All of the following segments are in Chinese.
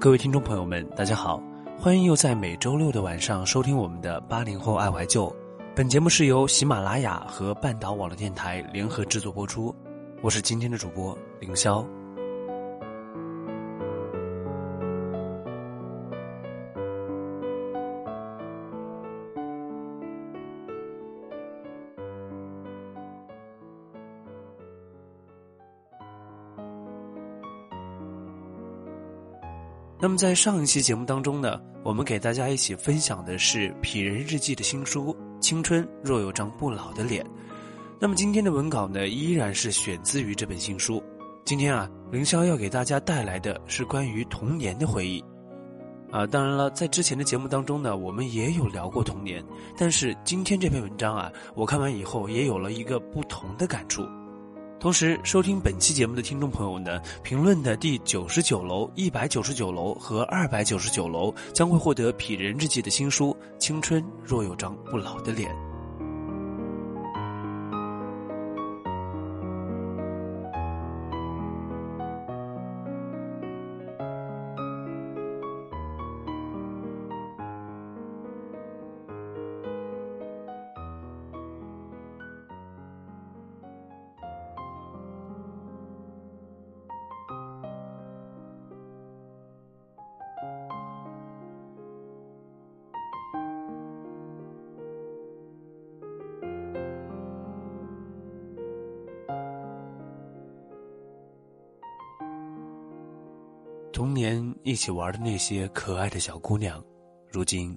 各位听众朋友们，大家好，欢迎又在每周六的晚上收听我们的八零后爱怀旧。本节目是由喜马拉雅和半岛网络电台联合制作播出，我是今天的主播凌霄。在上一期节目当中呢，我们给大家一起分享的是《痞人日记》的新书《青春若有张不老的脸》。那么今天的文稿呢，依然是选自于这本新书。今天啊，凌霄要给大家带来的是关于童年的回忆。啊，当然了，在之前的节目当中呢，我们也有聊过童年，但是今天这篇文章啊，我看完以后也有了一个不同的感触。同时，收听本期节目的听众朋友呢，评论的第九十九楼、一百九十九楼和二百九十九楼将会获得《痞人日记》的新书《青春若有张不老的脸》。童年一起玩的那些可爱的小姑娘，如今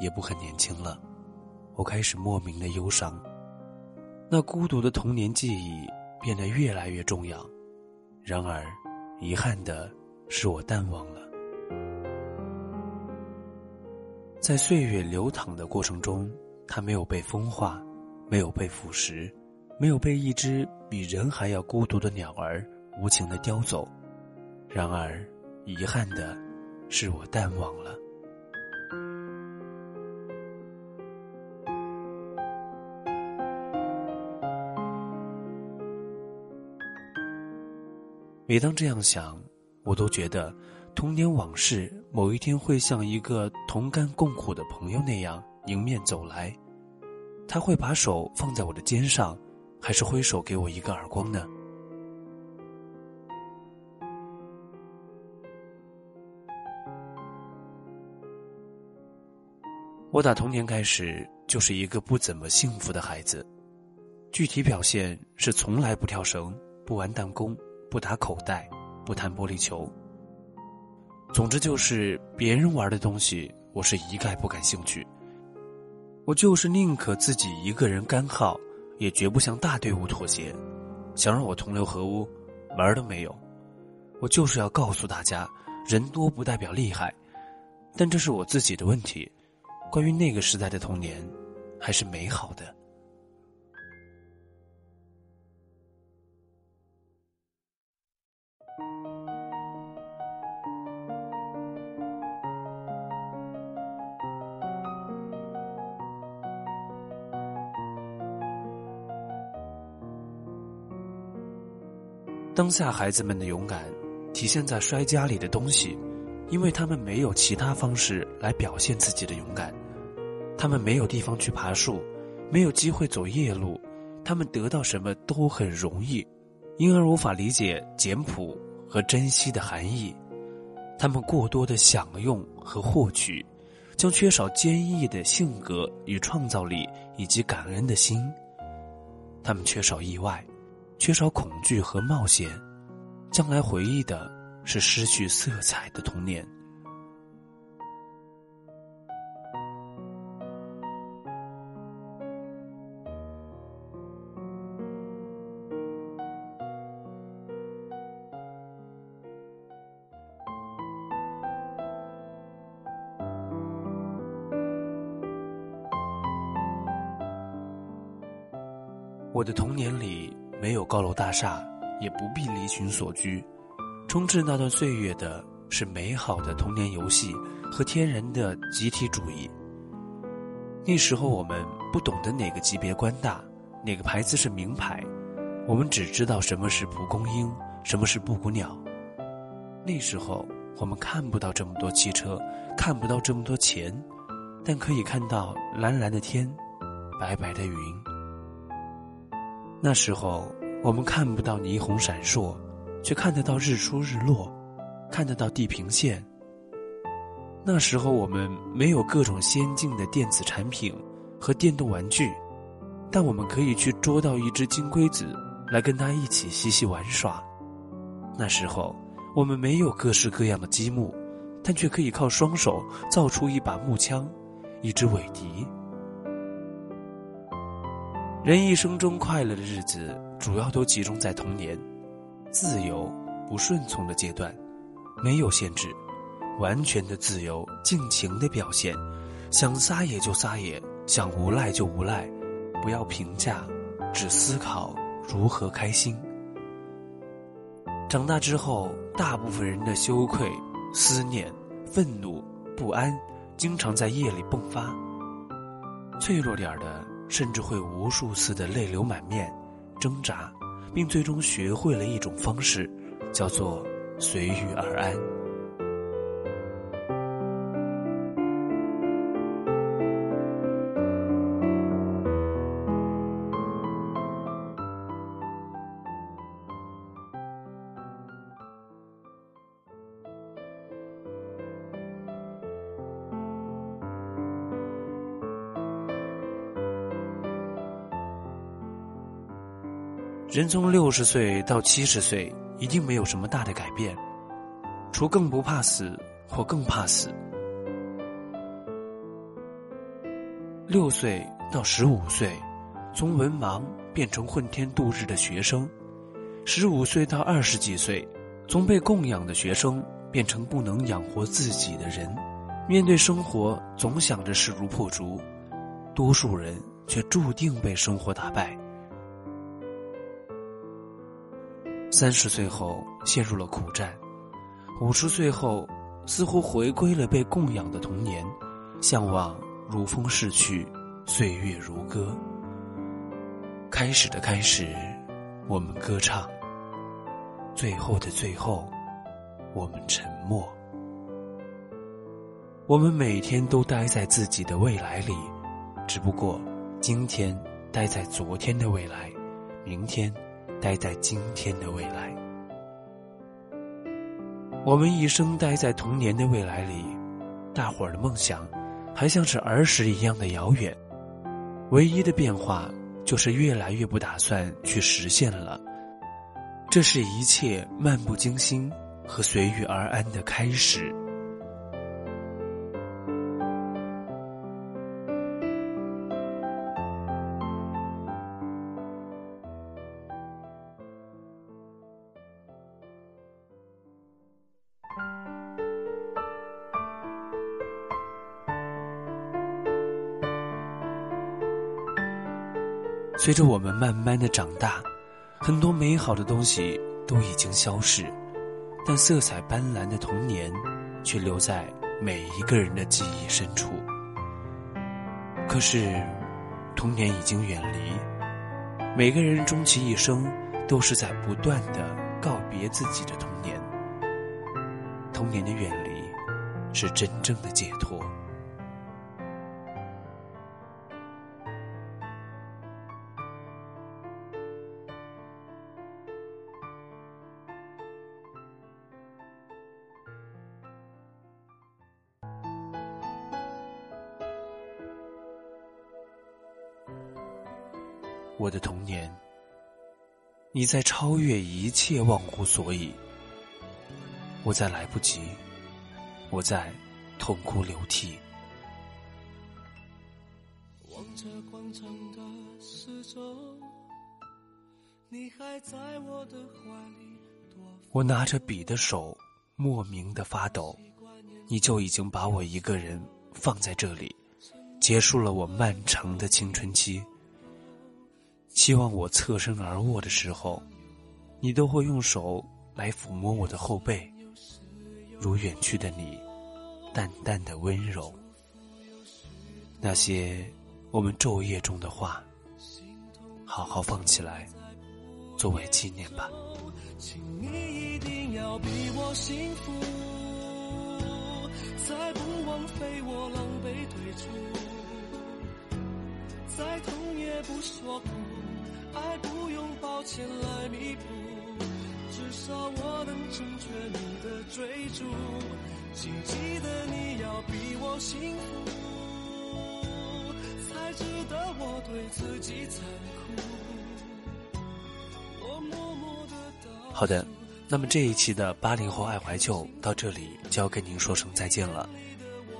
也不很年轻了。我开始莫名的忧伤。那孤独的童年记忆变得越来越重要。然而，遗憾的是，我淡忘了。在岁月流淌的过程中，它没有被风化，没有被腐蚀，没有被一只比人还要孤独的鸟儿无情的叼走。然而，遗憾的是，我淡忘了。每当这样想，我都觉得童年往事某一天会像一个同甘共苦的朋友那样迎面走来。他会把手放在我的肩上，还是挥手给我一个耳光呢？我打童年开始就是一个不怎么幸福的孩子，具体表现是从来不跳绳、不玩弹弓、不打口袋、不弹玻璃球。总之就是别人玩的东西，我是一概不感兴趣。我就是宁可自己一个人干耗，也绝不向大队伍妥协。想让我同流合污，门都没有。我就是要告诉大家，人多不代表厉害，但这是我自己的问题。关于那个时代的童年，还是美好的。当下孩子们的勇敢，体现在摔家里的东西。因为他们没有其他方式来表现自己的勇敢，他们没有地方去爬树，没有机会走夜路，他们得到什么都很容易，因而无法理解简朴和珍惜的含义。他们过多的享用和获取，将缺少坚毅的性格与创造力以及感恩的心。他们缺少意外，缺少恐惧和冒险，将来回忆的。是失去色彩的童年。我的童年里没有高楼大厦，也不必离群索居。充斥那段岁月的是美好的童年游戏和天然的集体主义。那时候我们不懂得哪个级别官大，哪个牌子是名牌，我们只知道什么是蒲公英，什么是布谷鸟。那时候我们看不到这么多汽车，看不到这么多钱，但可以看到蓝蓝的天，白白的云。那时候，我们看不到霓虹闪烁，却看得到日出日落，看得到地平线。那时候，我们没有各种先进的电子产品和电动玩具，但我们可以去捉到一只金龟子，来跟它一起嬉戏玩耍。那时候。我们没有各式各样的积木，但却可以靠双手造出一把木枪，一支尾笛。人一生中快乐的日子，主要都集中在童年，自由不顺从的阶段，没有限制，完全的自由，尽情的表现，想撒野就撒野，想无赖就无赖，不要评价，只思考如何开心。长大之后。大部分人的羞愧、思念、愤怒、不安，经常在夜里迸发。脆弱点的，甚至会无数次的泪流满面、挣扎，并最终学会了一种方式，叫做随遇而安。人从六十岁到七十岁，一定没有什么大的改变，除更不怕死或更怕死。六岁到十五岁，从文盲变成混天度日的学生；十五岁到二十几岁，从被供养的学生变成不能养活自己的人。面对生活，总想着势如破竹，多数人却注定被生活打败。三十岁后陷入了苦战，五十岁后似乎回归了被供养的童年，向往如风逝去，岁月如歌。开始的开始，我们歌唱；最后的最后，我们沉默。我们每天都待在自己的未来里，只不过今天待在昨天的未来，明天。待在今天的未来，我们一生待在童年的未来里，大伙儿的梦想还像是儿时一样的遥远，唯一的变化就是越来越不打算去实现了。这是一切漫不经心和随遇而安的开始。随着我们慢慢的长大，很多美好的东西都已经消逝，但色彩斑斓的童年却留在每一个人的记忆深处。可是，童年已经远离，每个人终其一生都是在不断的告别自己的童年。童年的远离，是真正的解脱。我的童年，你在超越一切，忘乎所以；我在来不及，我在痛哭流涕。望着广场的四周，你还在我的怀里。我拿着笔的手莫名的发抖，你就已经把我一个人放在这里，结束了我漫长的青春期。希望我侧身而卧的时候，你都会用手来抚摸我的后背，如远去的你，淡淡的温柔。那些我们昼夜中的话，好好放起来，作为纪念吧。请你一定要比我幸福。再不枉费我狼狈退出，再痛也不说苦，爱不用抱歉来弥补，至少我能成全你的追逐，请记得你要比我幸福，才值得我对自己残酷。我默默的倒好的。那么这一期的八零后爱怀旧到这里就要跟您说声再见了。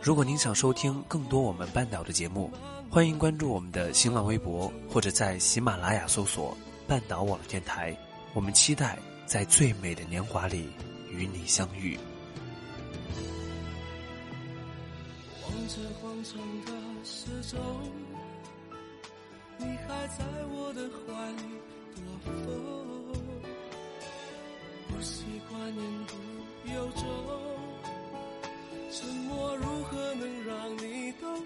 如果您想收听更多我们半岛的节目，欢迎关注我们的新浪微博或者在喜马拉雅搜索“半岛网电台”。我们期待在最美的年华里与你相遇。望着荒场的时钟，你还在我的怀里躲风。不习惯言不由衷沉默，如何能让你懂？